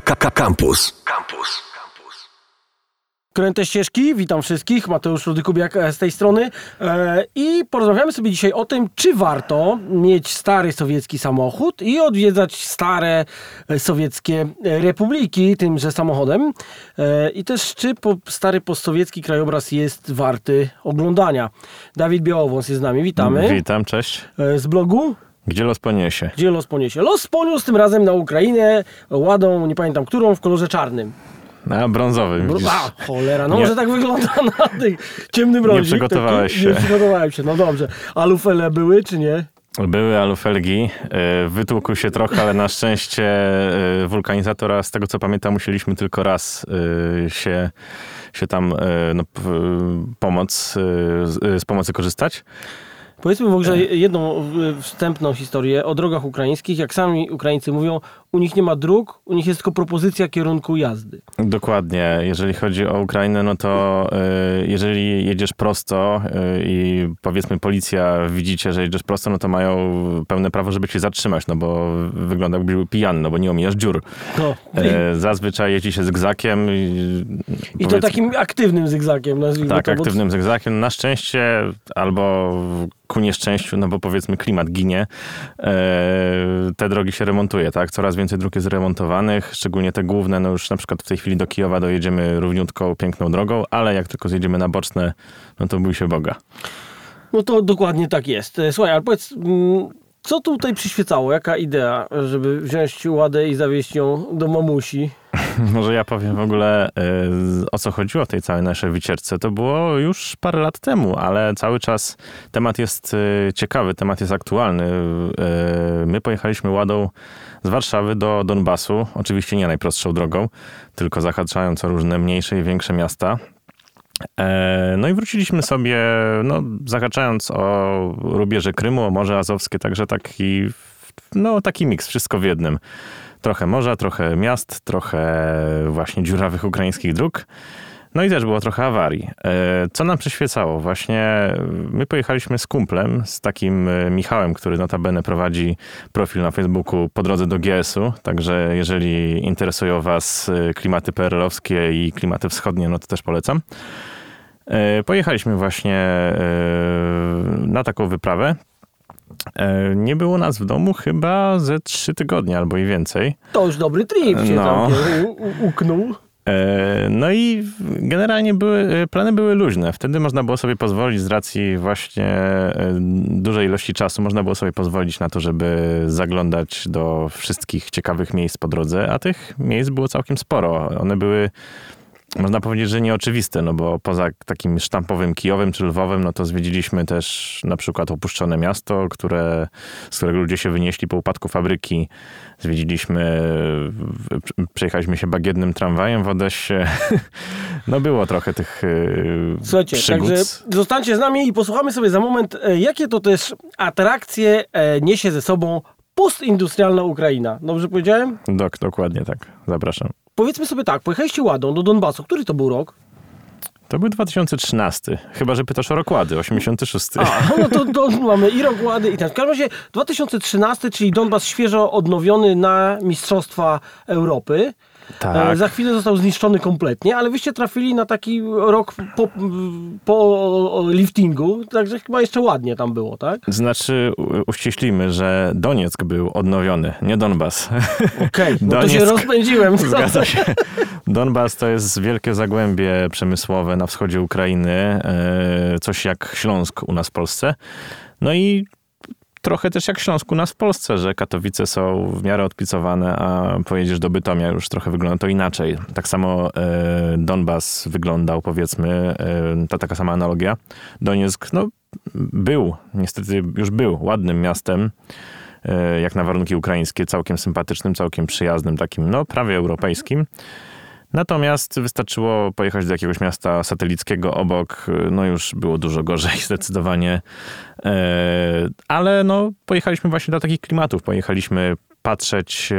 Campus. Campus. Kręte ścieżki, witam wszystkich, Mateusz Rudykubiak e, z tej strony e, i porozmawiamy sobie dzisiaj o tym, czy warto mieć stary sowiecki samochód i odwiedzać stare e, sowieckie republiki tymże samochodem i też czy stary postsowiecki krajobraz jest warty oglądania. Dawid Białowąs jest z nami, witamy. Witam, cześć. Z blogu gdzie los poniesie? Gdzie los poniesie? Los poniósł tym razem na Ukrainę ładą, nie pamiętam którą, w kolorze czarnym. Na brązowym. A, cholera, no nie, może tak wygląda na tych ciemnym brązie. Nie przygotowałeś się. Nie przygotowałem się, no dobrze. Alufele były, czy nie? Były alufelgi, e, wytłukł się trochę, ale na szczęście e, wulkanizatora, z tego co pamiętam, musieliśmy tylko raz e, się, się tam no, pomoc, z pomocy korzystać. Powiedzmy w ogóle jedną wstępną historię o drogach ukraińskich. Jak sami Ukraińcy mówią, u nich nie ma dróg, u nich jest tylko propozycja kierunku jazdy. Dokładnie. Jeżeli chodzi o Ukrainę, no to y, jeżeli jedziesz prosto y, i powiedzmy policja widzicie, że jedziesz prosto, no to mają pełne prawo, żeby cię zatrzymać, no bo wygląda jakbyś był pijany, no bo nie omijasz dziur. No. Y, zazwyczaj jeździ się zygzakiem. I, I to takim aktywnym zygzakiem, nazwijmy tak, to. Tak, aktywnym bo... zygzakiem. Na szczęście albo ku nieszczęściu, no bo powiedzmy klimat ginie, te drogi się remontuje, tak? Coraz więcej dróg jest remontowanych, szczególnie te główne, no już na przykład w tej chwili do Kijowa dojedziemy równiutką, piękną drogą, ale jak tylko zjedziemy na boczne, no to bój się Boga. No to dokładnie tak jest. E, słuchaj, ale powiedz, mm, co tutaj przyświecało? Jaka idea, żeby wziąć ładę i zawieźć ją do mamusi? Może ja powiem w ogóle, y, o co chodziło w tej całej naszej wycieczce. To było już parę lat temu, ale cały czas temat jest y, ciekawy, temat jest aktualny. Y, my pojechaliśmy ładą z Warszawy do Donbasu, oczywiście nie najprostszą drogą, tylko zahaczając o różne mniejsze i większe miasta. E, no i wróciliśmy sobie, no, zahaczając o rubieże Krymu, o Morze Azowskie, także taki, no, taki miks, wszystko w jednym. Trochę morza, trochę miast, trochę właśnie dziurawych ukraińskich dróg. No i też było trochę awarii. E, co nam przyświecało? Właśnie my pojechaliśmy z kumplem, z takim e, Michałem, który notabene prowadzi profil na Facebooku po drodze do GS-u. Także jeżeli interesują Was e, klimaty PRL-owskie i klimaty wschodnie, no to też polecam. Pojechaliśmy właśnie na taką wyprawę. Nie było nas w domu chyba ze trzy tygodnie albo i więcej. To już dobry trip się no. uknął. E, no i generalnie były, e, plany były luźne. Wtedy można było sobie pozwolić z racji właśnie e, dużej ilości czasu, można było sobie pozwolić na to, żeby zaglądać do wszystkich ciekawych miejsc po drodze, a tych miejsc było całkiem sporo. One były można powiedzieć, że nieoczywiste, no bo poza takim sztampowym Kijowem czy Lwowem, no to zwiedziliśmy też na przykład opuszczone miasto, które, z którego ludzie się wynieśli po upadku fabryki. Zwiedziliśmy, przejechaliśmy się bagiennym tramwajem w Odessie. No było trochę tych y, Słuchajcie, przygód. także zostańcie z nami i posłuchamy sobie za moment, e, jakie to też atrakcje e, niesie ze sobą postindustrialna Ukraina. Dobrze powiedziałem? Dok, dokładnie tak. Zapraszam. Powiedzmy sobie tak, pojechaliście ładą do Donbasu. Który to był rok? To był 2013. Chyba, że pytasz o rok łady, 86. A, no to, to mamy i rok łady i ten. W każdym razie 2013, czyli Donbas świeżo odnowiony na Mistrzostwa Europy. Tak. E, za chwilę został zniszczony kompletnie, ale wyście trafili na taki rok po, po liftingu, także chyba jeszcze ładnie tam było, tak? Znaczy, uściślimy, że Donieck był odnowiony, nie Donbas. Okej, okay, no to się rozpędziłem. Zgadza się. Donbas to jest wielkie zagłębie przemysłowe na wschodzie Ukrainy, e, coś jak Śląsk u nas w Polsce. No i trochę też jak Śląsku nas w Polsce, że Katowice są w miarę odpicowane, a pojedziesz do Bytomia, już trochę wygląda to inaczej. Tak samo e, Donbas wyglądał, powiedzmy, e, ta taka sama analogia. Donieck, no, był, niestety już był ładnym miastem, e, jak na warunki ukraińskie, całkiem sympatycznym, całkiem przyjaznym, takim, no, prawie europejskim. Natomiast wystarczyło pojechać do jakiegoś miasta satelickiego obok, no już było dużo gorzej zdecydowanie. E, ale no, pojechaliśmy właśnie do takich klimatów. Pojechaliśmy patrzeć,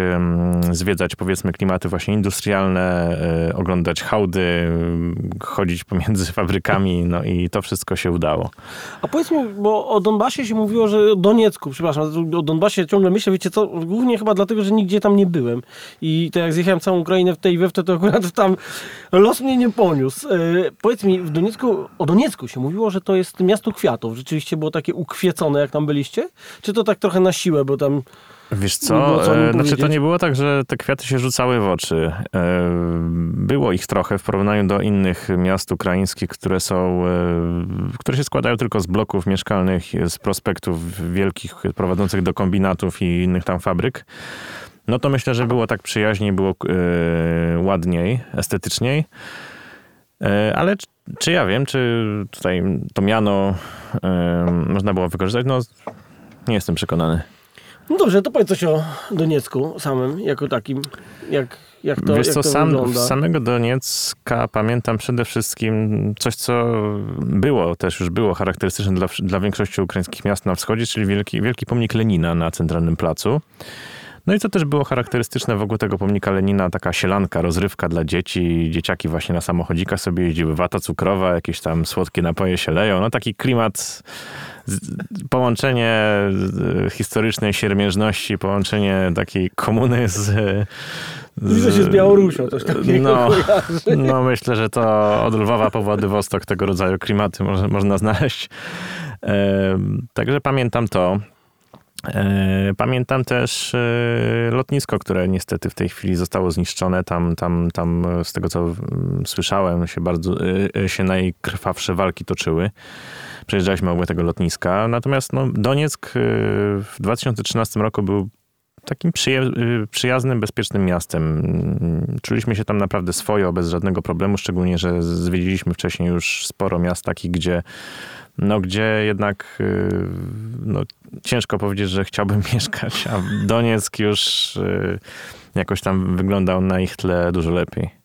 zwiedzać powiedzmy klimaty właśnie industrialne, e, oglądać hałdy, m, chodzić pomiędzy fabrykami, no i to wszystko się udało. A powiedz mi, bo o Donbasie się mówiło, że o Doniecku, przepraszam, o Donbasie ciągle myślę, wiecie co, głównie chyba dlatego, że nigdzie tam nie byłem. I to jak zjechałem całą Ukrainę w tej we te, to akurat tam los mnie nie poniósł. E, powiedz mi, w Doniecku, o Doniecku się mówiło, że to jest miasto kwiatów. Rzeczywiście było takie ukwiecone, jak tam byliście? Czy to tak trochę na siłę, bo tam... Wiesz co, co e, znaczy to nie było tak, że te kwiaty się rzucały w oczy. E, Było ich trochę w porównaniu do innych miast ukraińskich, które są, e, które się składają tylko z bloków mieszkalnych, z prospektów wielkich prowadzących do kombinatów i innych tam fabryk. No to myślę, że było tak przyjaźniej, było ładniej, estetyczniej. Ale czy, ja wiem, czy tutaj to miano można było wykorzystać? No, nie jestem przekonany. No dobrze, to powiedz coś o Doniecku samym, jako takim, jak, jak to, Wiesz jak co, to sam, wygląda. z samego Doniecka pamiętam przede wszystkim coś, co było, też już było charakterystyczne dla, dla większości ukraińskich miast na wschodzie, czyli wielki, wielki pomnik Lenina na centralnym placu. No i co też było charakterystyczne wokół tego pomnika Lenina, taka sielanka, rozrywka dla dzieci. Dzieciaki właśnie na samochodzikach sobie jeździły, wata cukrowa, jakieś tam słodkie napoje się leją. No taki klimat, połączenie historycznej siermiężności, połączenie takiej komuny z... z Widzę się z Białorusią, coś takiego No, kojarzy. no myślę, że to od Lwowa po Władywostok tego rodzaju klimaty może, można znaleźć. Także pamiętam to. E, Pamiętam też e, lotnisko, które niestety w tej chwili zostało zniszczone. Tam, tam, tam e, z tego co mm, słyszałem, się bardzo się najkrwawsze walki toczyły. Przejeżdżaliśmy obok tego lotniska. Natomiast no, Donieck w 2013 roku był takim przyjaznym, bezpiecznym miastem. Mm, Czuliśmy się tam naprawdę swojo, bez żadnego problemu, szczególnie, że zwiedziliśmy wcześniej już sporo miast takich, gdzie no, gdzie jednak y, no, ciężko powiedzieć, że chciałbym mieszkać, a Donieck już y, jakoś tam wyglądał na ich tle dużo lepiej.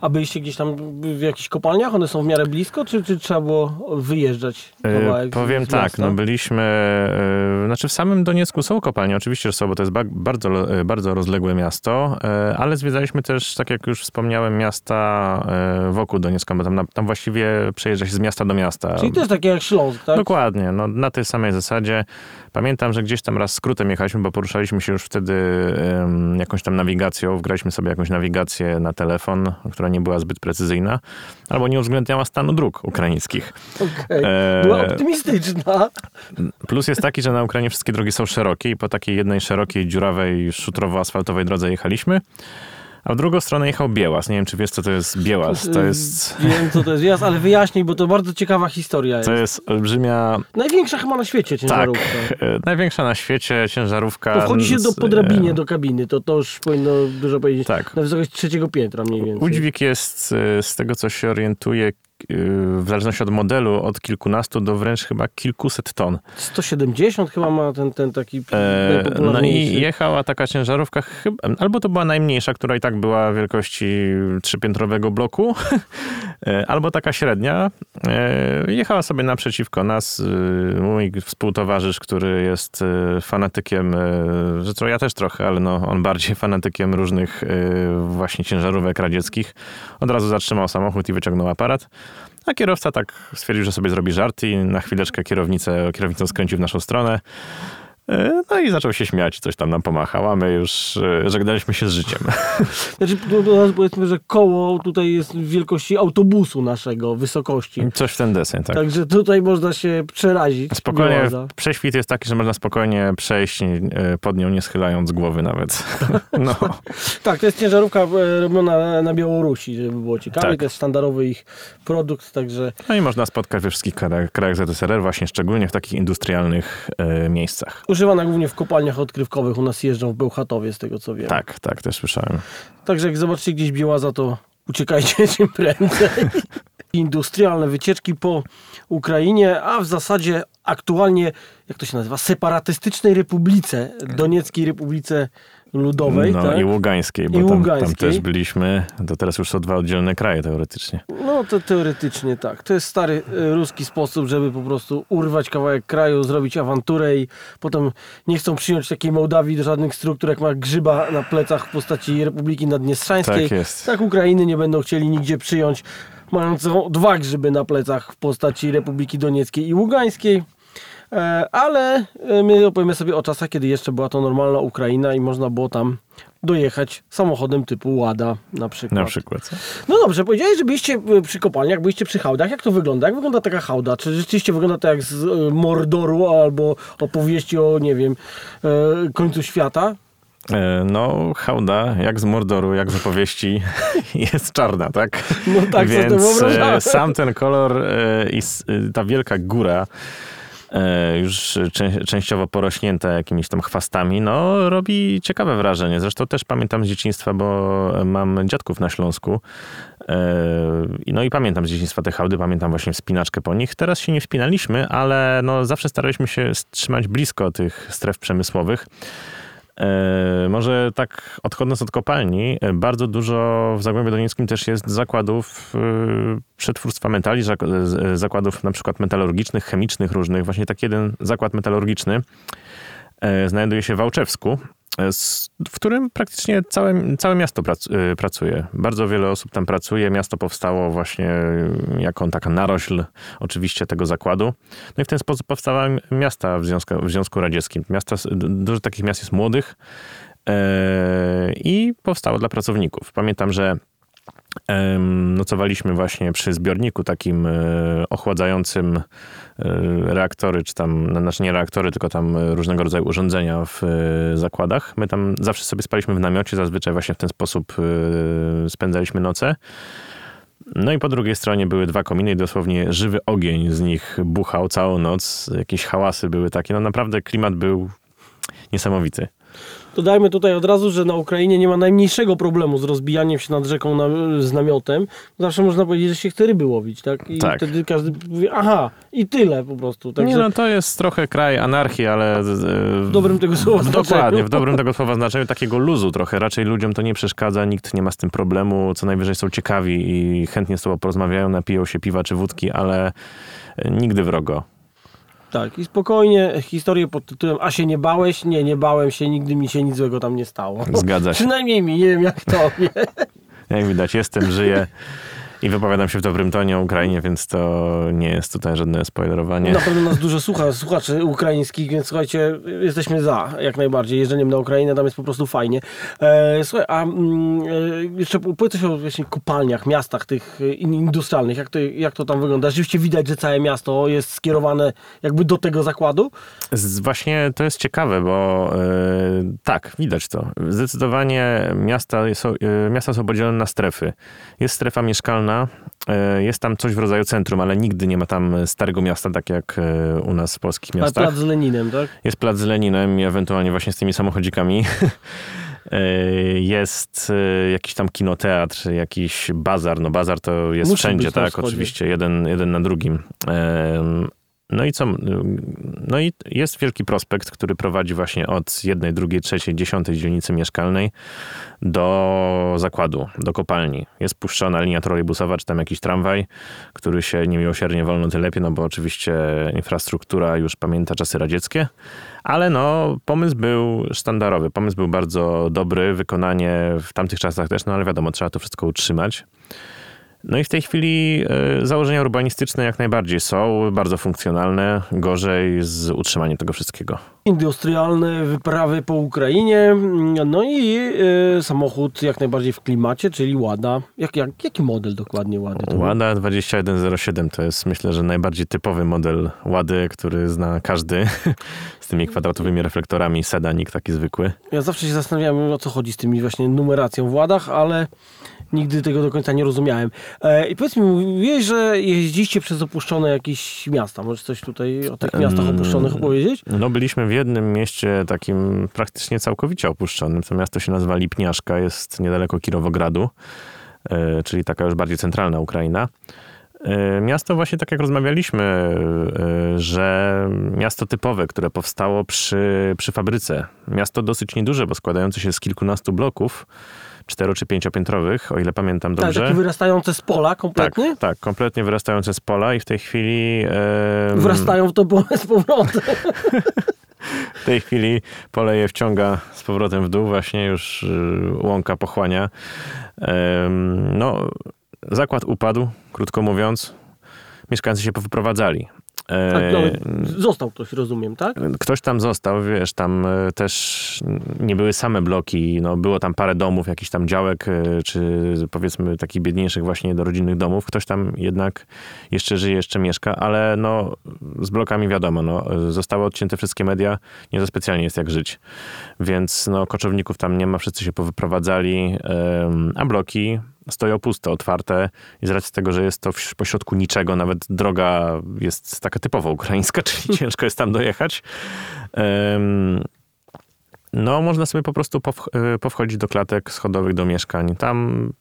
A byliście gdzieś tam w jakichś kopalniach? One są w miarę blisko, czy, czy trzeba było wyjeżdżać E, kawałek Powiem z tak, no byliśmy, e, znaczy w samym Doniecku są kopalnie, oczywiście, że są, bo to jest ba- bardzo, e, bardzo rozległe miasto, ale zwiedzaliśmy też, tak jak już wspomniałem, miasta wokół Doniecka, bo tam, na- tam właściwie przejeżdża się z miasta do miasta. Czyli to jest takie jak Śląsk, tak? Dokładnie, no, na tej samej zasadzie. Pamiętam, że gdzieś tam raz skrótem jechaliśmy, bo poruszaliśmy się już wtedy jakąś tam nawigacją, wgraliśmy sobie jakąś nawigację na telefon, która nie była zbyt precyzyjna, albo nie uwzględniała stanu dróg ukraińskich. Okej. E, Była optymistyczna. Plus jest taki, że na Ukrainie wszystkie drogi są szerokie i po takiej jednej szerokiej, dziurawej, szutrowo-asfaltowej drodze jechaliśmy. A w drugą stronę jechał Biełas. Nie wiem, czy wiesz, co to jest Biełas. To jest, Wiem, co to jest wjazd, ale wyjaśnij, bo to bardzo ciekawa historia jest. to jest olbrzymia, Największa chyba na świecie tak, ciężarówka. e, największa na świecie ciężarówka. To wchodzi się do, z- po drabinie do kabiny, to, to już powinno dużo powiedzieć. Tak. Na wysokość trzeciego piętra mniej więcej. Udźwig jest, e, z tego co się orientuję, e, w zależności od modelu, od kilkunastu do wręcz chyba kilkuset ton. 170 chyba ma ten, ten taki E, no i jechała taka ciężarówka, chyba, albo to była najmniejsza, która i tak była wielkości trzypiętrowego bloku, e, albo taka średnia. E, Jechała sobie naprzeciwko nas mój współtowarzysz, który jest fanatykiem, że to ja też trochę, ale no, on bardziej fanatykiem różnych właśnie ciężarówek radzieckich. Od razu zatrzymał samochód i wyciągnął aparat. A kierowca tak stwierdził, że sobie zrobi żart i na chwileczkę kierownicę, kierownicą skręcił w naszą stronę. E, No i zaczął się śmiać, coś tam nam pomachał, a my już e, żegnaliśmy się z życiem. Znaczy, to powiedzmy, że koło tutaj jest wielkości autobusu naszego, wysokości. Coś w ten deseń, tak. Także tutaj można się przerazić. Spokojnie, Białaza. prześwit jest taki, że można spokojnie przejść e, pod nią, nie schylając głowy nawet. No, Tak, to jest ciężarówka robiona na Białorusi, żeby było ciekawe. Tak. To jest sztandarowy ich produkt, także no i można spotkać we wszystkich krajach, krajach ZSRR, właśnie szczególnie w takich industrialnych e, miejscach. Używana głównie w kopalniach odkrywkowych. U nas jeżdżą w Bełchatowie, z tego co wiem. Tak, tak, też słyszałem. Także jak zobaczycie gdzieś Białaza, to uciekajcie czym prędzej. Industrialne wycieczki po Ukrainie, a w zasadzie aktualnie, jak to się nazywa, separatystycznej republice, Donieckiej Republice ludowej, No tak? i Ługańskiej, bo I tam, tam Ługańskiej. też byliśmy. To teraz już są dwa oddzielne kraje teoretycznie. No to teoretycznie tak. To jest stary e, ruski sposób, żeby po prostu urwać kawałek kraju, zrobić awanturę i potem nie chcą przyjąć takiej Mołdawii do żadnych struktur, jak ma grzyba na plecach w postaci Republiki Naddniestrzańskiej. Tak jest. Tak Ukrainy nie będą chcieli nigdzie przyjąć, mającą dwa grzyby na plecach w postaci Republiki Donieckiej i Ługańskiej. E, Ale e, my opowiemy sobie o czasach, kiedy jeszcze była to normalna Ukraina i można było tam dojechać samochodem typu Łada na przykład. Na przykład. No dobrze, powiedziałeś, że byliście e, przy kopalniach, byliście przy hałdach. Jak to wygląda? Jak wygląda taka hałda? Czy rzeczywiście wygląda to jak z Mordoru albo opowieści o, nie wiem, końcu świata? No, hałda, jak z Mordoru, jak z opowieści, jest czarna, tak? No tak, Więc sam ten kolor i ta wielka góra, już czę- częściowo porośnięta jakimiś tam chwastami, no robi ciekawe wrażenie. Zresztą też pamiętam z dzieciństwa, bo mam dziadków na Śląsku. E, No i pamiętam z dzieciństwa te hałdy, pamiętam właśnie wspinaczkę po nich. Teraz się nie wspinaliśmy, ale no zawsze staraliśmy się trzymać blisko tych stref przemysłowych. E, może tak odchodząc od kopalni, e, bardzo dużo w Zagłębiu Donieckim też jest zakładów e, przetwórstwa metali, zakładów na przykład metalurgicznych, chemicznych różnych. Właśnie taki jeden zakład metalurgiczny znajduje się w Wałczewsku, w którym praktycznie całe, całe miasto prac, e, pracuje. Bardzo wiele osób tam pracuje. Miasto powstało właśnie jako taka narośl oczywiście tego zakładu. No i w ten sposób powstały miasta w Związku, w Związku Radzieckim. Miasta, dużo takich miast jest młodych e, i powstało dla pracowników. Pamiętam, że nocowaliśmy właśnie przy zbiorniku takim e, ochładzającym e, reaktory, czy tam, no, znaczy nie reaktory, tylko tam różnego rodzaju urządzenia w e, zakładach. My tam zawsze sobie spaliśmy w namiocie, zazwyczaj właśnie w ten sposób spędzaliśmy noce. No i po drugiej stronie były dwa kominy i dosłownie żywy ogień z nich buchał całą noc. Jakieś hałasy były takie. No naprawdę klimat był niesamowity. Dodajmy tutaj od razu, że na Ukrainie nie ma najmniejszego problemu z rozbijaniem się nad rzeką na, z namiotem. Zawsze można powiedzieć, że się chce ryby łowić, tak? I Tak. wtedy każdy powie, aha, i tyle po prostu. Także Nie no, to jest trochę kraj anarchii, ale... z- w dobrym tego słowa Dokładnie, znaczeniu. w dobrym tego słowa znaczeniu, takiego luzu trochę. Raczej ludziom to nie przeszkadza, nikt nie ma z tym problemu, co najwyżej są ciekawi i chętnie z tobą porozmawiają, napiją się piwa czy wódki, ale e, nigdy wrogo. Tak, i spokojnie historię pod tytułem A się nie bałeś? Nie, nie bałem się, nigdy mi się nic złego tam nie stało. Zgadza się. Przynajmniej mi, nie wiem jak tobie. Jak widać, jestem, żyję i wypowiadam się w dobrym tonie o Ukrainie, więc to nie jest tutaj żadne spoilerowanie. Na pewno nas dużo słucha, słuchaczy ukraińskich, więc słuchajcie, jesteśmy za jak najbardziej jeżdżeniem na Ukrainę, tam jest po prostu fajnie. E, słuchaj, a mm, e, jeszcze powiedz coś o właśnie kopalniach, miastach tych e, in- industrialnych, jak to, jak to tam wygląda? Rzeczywiście widać, że całe miasto jest skierowane jakby do tego zakładu? Z, właśnie to jest ciekawe, bo tak, widać to. Zdecydowanie miasta są, miasta są podzielone na strefy. Jest strefa mieszkalna, e, jest tam coś w rodzaju centrum, ale nigdy nie ma tam starego miasta, tak jak e, u nas w polskich miastach. plac z Leninem, tak? Jest plac z Leninem i ewentualnie właśnie z tymi samochodzikami. E, Jest jakiś tam kinoteatr, jakiś bazar. No bazar to jest Musi wszędzie, tak, oczywiście, jeden, jeden na drugim. No i co? No i jest wielki prospekt, który prowadzi właśnie od jednej, drugiej, trzeciej, dziesiątej dzielnicy mieszkalnej do zakładu, do kopalni. Jest puszczona linia trolejbusowa, czy tam jakiś tramwaj, który się niemiłosiernie wolno tylepie, no bo oczywiście infrastruktura już pamięta czasy radzieckie, ale no pomysł był sztandarowy, pomysł był bardzo dobry, wykonanie w tamtych czasach też, no ale wiadomo, trzeba to wszystko utrzymać. No i w tej chwili e, założenia urbanistyczne jak najbardziej są bardzo funkcjonalne, gorzej z utrzymaniem tego wszystkiego. Industrialne wyprawy po Ukrainie, no i e, samochód jak najbardziej w klimacie, czyli Łada. Jak, jak, jaki model dokładnie Łady? Łada 2107 to jest myślę, że najbardziej typowy model Łady, który zna każdy z tymi kwadratowymi reflektorami, sedanik taki zwykły. Ja zawsze się zastanawiałem, o co chodzi z tymi właśnie numeracją w Ładach, ale nigdy tego do końca nie rozumiałem. E, I powiedz mi, mówiłeś, że jeździście przez opuszczone jakieś miasta. Możesz coś tutaj o tych miastach opuszczonych opowiedzieć? No byliśmy w jednym mieście takim praktycznie całkowicie opuszczonym. To miasto się nazywa Lipniaszka, jest niedaleko Kirowogradu, e, czyli taka już bardziej centralna Ukraina. E, Miasto właśnie tak jak rozmawialiśmy, e, że miasto typowe, które powstało przy, przy fabryce. Miasto dosyć nieduże, bo składające się z kilkunastu bloków, cztero czy pięciopiętrowych, o ile pamiętam Tak, dobrze. takie wyrastające z pola kompletnie. Tak, tak, kompletnie wyrastające z pola i w tej chwili... em, Wrastają w to pole z powrotem. W tej chwili pole je wciąga z powrotem w dół, właśnie już y, łąka pochłania. No, zakład upadł, krótko mówiąc. Mieszkańcy się powyprowadzali. E, Tak, no, został ktoś, rozumiem, tak? Ktoś tam został, wiesz, tam e, też nie były same bloki, no było tam parę domów, jakichś tam działek, e, czy powiedzmy takich biedniejszych właśnie do rodzinnych domów. Ktoś tam jednak jeszcze żyje, jeszcze mieszka, ale no z blokami wiadomo, no zostały odcięte wszystkie media, nie za specjalnie jest jak żyć. Więc no koczowników tam nie ma, wszyscy się powyprowadzali, a bloki stoją puste, otwarte i z racji tego, że jest to w pośrodku niczego, nawet droga jest taka typowo ukraińska, czyli ciężko jest tam dojechać. Em, No, można sobie po prostu powch- y, powchodzić do klatek schodowych, do mieszkań. Tam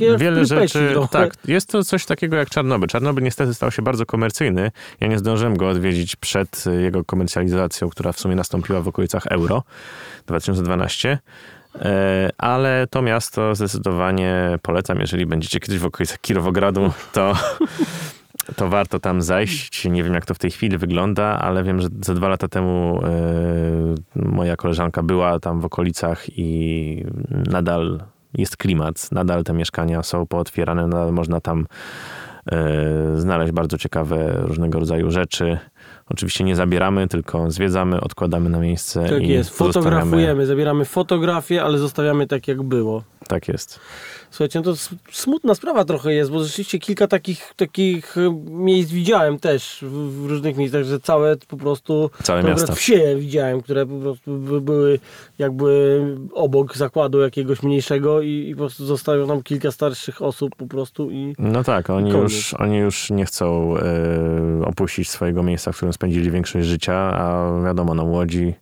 jak wiele rzeczy. trochę. Tak, jest to coś takiego jak Czarnobyl. Czarnobyl niestety stał się bardzo komercyjny. Ja nie zdążyłem go odwiedzić przed y, jego komercjalizacją, która w sumie nastąpiła w okolicach Euro 2012. E, Ale to miasto zdecydowanie polecam, jeżeli będziecie kiedyś w okolicach Kirowogradu, to, to warto tam zajść. Nie wiem, jak to w tej chwili wygląda, ale wiem, że ze dwa lata temu e, moja koleżanka była tam w okolicach i nadal jest klimat, nadal te mieszkania są pootwierane, nadal można tam e, znaleźć bardzo ciekawe różnego rodzaju rzeczy. Oczywiście nie zabieramy, tylko zwiedzamy, odkładamy na miejsce Tak i jest, fotografujemy, zabieramy fotografie, ale zostawiamy tak jak było. Tak jest. Słuchajcie, no to smutna sprawa trochę jest, bo rzeczywiście kilka takich, takich e, miejsc widziałem też w, różnych miejscach, że całe po prostu Całe miasta. wsie widziałem, które po prostu by, były jakby obok zakładu jakiegoś mniejszego i, i po prostu zostawią tam kilka starszych osób po prostu i No tak, oni Koniec. już, oni już nie chcą e, opuścić swojego miejsca, w którym spędzili większość życia, a wiadomo, no młodzi,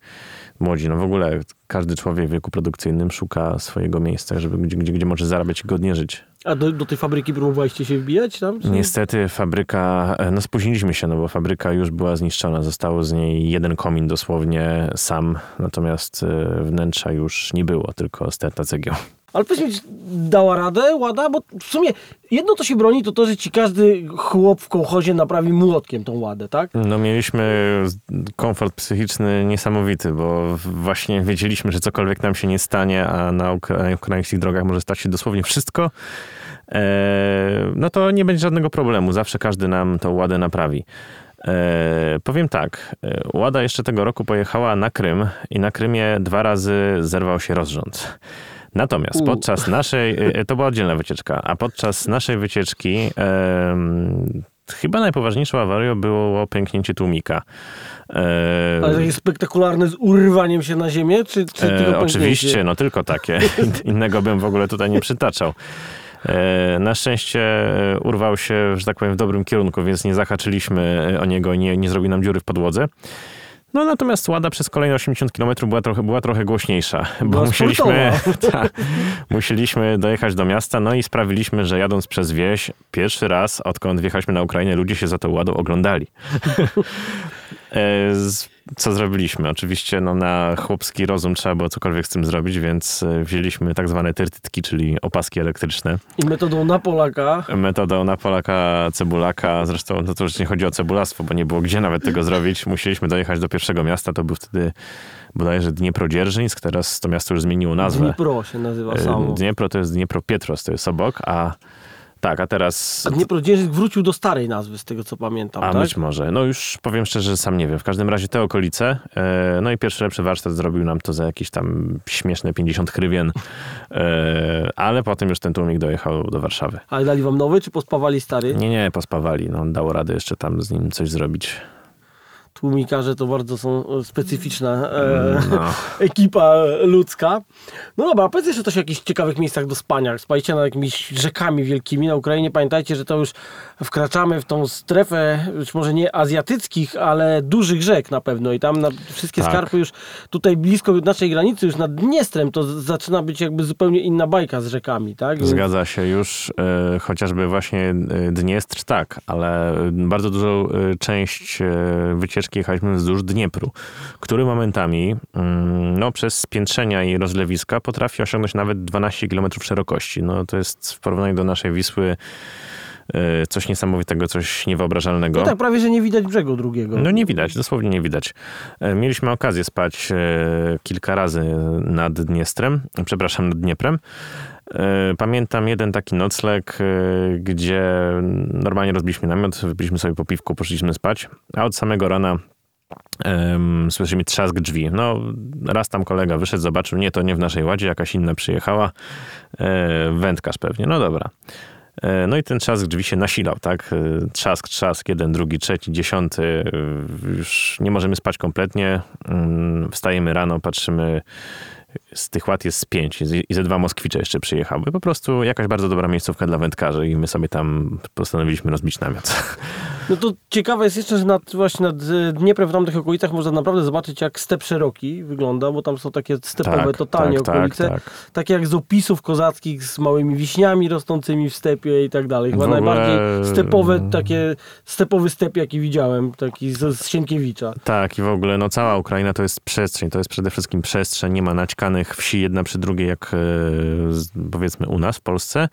młodzi, no w ogóle każdy człowiek w wieku produkcyjnym szuka swojego miejsca, żeby gdzie, gdzie, gdzie może zarabiać i godnie żyć. a do, do tej fabryki próbowaliście się wbijać tam? Niestety fabryka, e, no spóźniliśmy się, no bo fabryka już była zniszczona, zostało z niej jeden komin dosłownie sam, natomiast e, wnętrza już nie było, tylko sterta cegieł. Ale powiedz mi, dała radę, łada? Bo w sumie jedno to się broni, to to, że ci każdy chłop w kołchozie naprawi młotkiem tą ładę, tak? No mieliśmy komfort psychiczny niesamowity, bo właśnie wiedzieliśmy, że cokolwiek nam się nie stanie, a na ukra- ukraińskich drogach może stać się dosłownie wszystko, e, no to nie będzie żadnego problemu. Zawsze każdy nam tą ładę naprawi. E, powiem tak, e, Łada jeszcze tego roku pojechała na Krym i na Krymie dwa razy zerwał się rozrząd. Natomiast U. podczas naszej, e, to była oddzielna wycieczka, a podczas naszej wycieczki chyba najpoważniejszą awarią było pęknięcie tłumika. E, Ale takie spektakularne z urywaniem się na ziemię, czy, czy tylko E, oczywiście, no tylko takie. Innego bym w ogóle tutaj nie przytaczał. E, Na szczęście e, urwał się, że tak powiem, w dobrym kierunku, więc nie zahaczyliśmy o niego i nie, nie zrobił nam dziury w podłodze. No natomiast Łada przez kolejne 80 km była trochę, była trochę głośniejsza, bo Była musieliśmy, tak, musieliśmy dojechać do miasta, no i sprawiliśmy, że jadąc przez wieś, pierwszy raz, odkąd wjechaliśmy na Ukrainę, ludzie się za tą Ładą oglądali. E, z- Co zrobiliśmy? Oczywiście no, na chłopski rozum trzeba było cokolwiek z tym zrobić, więc e, wzięliśmy tak zwane tertytki, czyli opaski elektryczne. I metodą na Polaka. Metodą na Polaka cebulaka, zresztą no to już nie chodzi o cebulastwo, bo nie było gdzie nawet tego zrobić. Musieliśmy dojechać do pierwszego miasta, to był wtedy bodajże Dnieprodzierżyńsk, teraz to miasto już zmieniło nazwę. Dnipro się nazywa E, samo. Dniepro to jest Dniepropietros, to jest obok, a tak, a teraz... A wrócił do starej nazwy, z tego co pamiętam, A tak? być może. No już powiem szczerze, że sam nie wiem. W każdym razie te okolice. e, No i pierwszy lepszy warsztat zrobił nam to za jakieś tam śmieszne 50 hrywien. E, Ale potem już ten tłumik dojechał do Warszawy. Ale dali wam nowy, czy pospawali stary? Nie, nie, pospawali. No, dało radę jeszcze tam z nim coś zrobić. Tłumikarze to bardzo są e, specyficzna e, No. ekipa ludzka. No dobra, powiedz jeszcze coś o jakichś ciekawych miejscach do spania. Spaliście nad jakimiś rzekami wielkimi na Ukrainie. Pamiętajcie, że to już wkraczamy w tą strefę, być może nie azjatyckich, ale dużych rzek na pewno. I tam na wszystkie Tak. skarpy już tutaj blisko naszej granicy, już nad Dniestrem, to zaczyna być jakby zupełnie inna bajka z rzekami, tak? Więc- Zgadza się już, e, chociażby właśnie e, Dniestr, tak, ale bardzo dużą e, część e, wycieczki jechaliśmy wzdłuż Dniepru, który momentami mm, no, przez spiętrzenia i rozlewiska potrafi osiągnąć nawet 12 km szerokości. No, to jest w porównaniu do naszej Wisły coś niesamowitego, coś niewyobrażalnego. No tak, prawie, że nie widać brzegu drugiego. No nie widać, dosłownie nie widać. E, Mieliśmy okazję spać e, kilka razy nad Dniestrem, przepraszam, nad Dnieprem. Pamiętam jeden taki nocleg, gdzie normalnie rozbiliśmy namiot, wypiliśmy sobie po piwku, poszliśmy spać, a od samego rana słyszymy trzask drzwi. No, raz tam kolega wyszedł, zobaczył, nie, to nie w naszej ładzie, jakaś inna przyjechała, e, wędkarz pewnie, no dobra. E, No i ten trzask drzwi się nasilał, tak? E, Trzask, trzask, jeden, drugi, trzeci, dziesiąty. e, Już nie możemy spać kompletnie. Mm, Wstajemy rano, patrzymy, z tych ład jest z pięć i ze dwa Moskwicze jeszcze przyjechały. Po prostu jakaś bardzo dobra miejscówka dla wędkarzy i my sobie tam postanowiliśmy rozbić namiot. No to ciekawe jest jeszcze, że nad, właśnie nad e, Dnieprem w tamtych okolicach można naprawdę zobaczyć, jak step szeroki wygląda, bo tam są takie stepowe Tak, totalnie tak, tak, okolice. tak. Takie jak z opisów kozackich, z małymi wiśniami rosnącymi w stepie i tak dalej. Chyba ogóle- najbardziej stepowe, takie stepowy step, jaki widziałem, taki z, z Sienkiewicza. Tak, i w ogóle no, cała Ukraina to jest przestrzeń, to jest przede wszystkim przestrzeń, nie ma naćkanych wsi jedna przy drugiej, jak e, powiedzmy u nas w Polsce,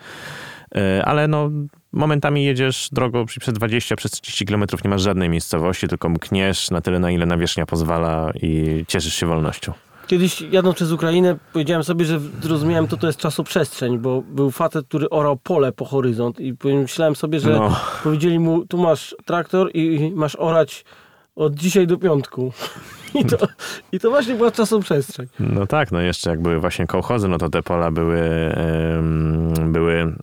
E, ale no momentami jedziesz drogą przez 20, przez 30 kilometrów, nie masz żadnej miejscowości, tylko mkniesz na tyle, na ile nawierzchnia pozwala i cieszysz się wolnością. Kiedyś jadąc przez Ukrainę powiedziałem sobie, że zrozumiałem to, to jest czasoprzestrzeń, bo był facet, który orał pole po horyzont i myślałem sobie, że No. powiedzieli mu, tu masz traktor i masz orać od dzisiaj do piątku. I to, i to właśnie była czasoprzestrzeń. No tak, no jeszcze jak były właśnie kołchozy, no to te pola były, były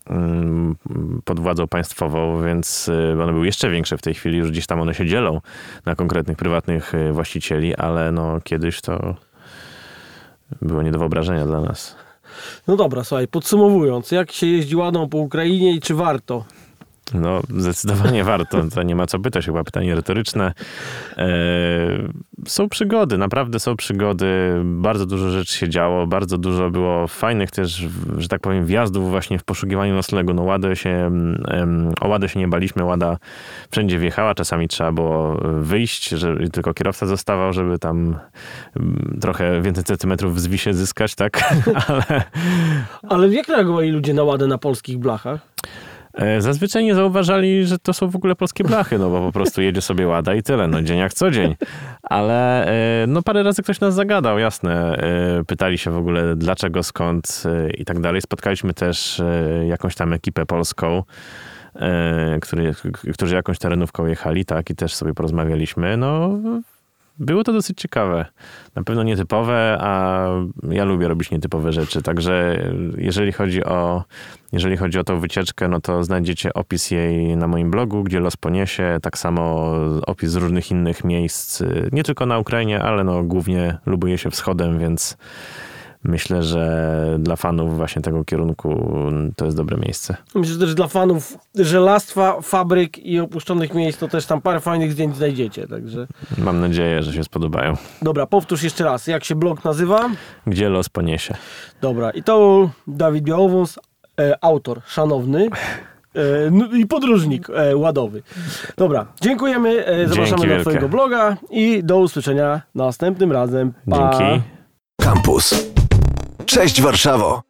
pod władzą państwową, więc e, one były jeszcze większe w tej chwili, już gdzieś tam one się dzielą na konkretnych prywatnych e, właścicieli, ale no kiedyś to było nie do wyobrażenia dla nas. No dobra, słuchaj, podsumowując, jak się jeździ ładą po Ukrainie i czy warto? No, zdecydowanie warto. To nie ma co pytać, chyba pytanie retoryczne. E, są przygody, naprawdę są przygody. Bardzo dużo rzeczy się działo, bardzo dużo było fajnych też, że tak powiem, wjazdów właśnie w poszukiwaniu noclegu. No, ładę się, em, o ładę się nie baliśmy, łada wszędzie wjechała. Czasami trzeba było wyjść, że tylko kierowca zostawał, żeby tam mm, trochę więcej centymetrów w zwisie zyskać, tak? Ale Ale jak reagowali ludzie na ładę na polskich blachach? E, Zazwyczaj nie zauważali, że to są w ogóle polskie blachy, no bo po prostu jedzie sobie łada i tyle, no dzień jak co dzień. Ale e, no parę razy ktoś nas zagadał, jasne. E, Pytali się w ogóle dlaczego, skąd i tak dalej. Spotkaliśmy też jakąś tam ekipę polską, który, którzy jakąś terenówką jechali, tak, i też sobie porozmawialiśmy. No było to dosyć ciekawe. Na pewno nietypowe, a ja lubię robić nietypowe rzeczy. Także jeżeli chodzi o, jeżeli chodzi o tą wycieczkę, no to znajdziecie opis jej na moim blogu, gdzie los poniesie. Tak samo opis różnych innych miejsc. Nie tylko na Ukrainie, ale no głównie lubuję się wschodem, więc myślę, że dla fanów właśnie tego kierunku to jest dobre miejsce. Myślę, że też dla fanów żelastwa, fabryk i opuszczonych miejsc, to też tam parę fajnych zdjęć znajdziecie. Także Mam nadzieję, że się spodobają. dobra, powtórz jeszcze raz, jak się blog nazywa? Gdzie los poniesie. Dobra, i to Dawid Białowąs, e, autor szanowny. E, no i podróżnik e, ładowy. Dobra, dziękujemy, e, zapraszamy Dzięki wielkie. Twojego bloga i do usłyszenia następnym razem. Pa. Dzięki. Campus. Cześć Warszawo!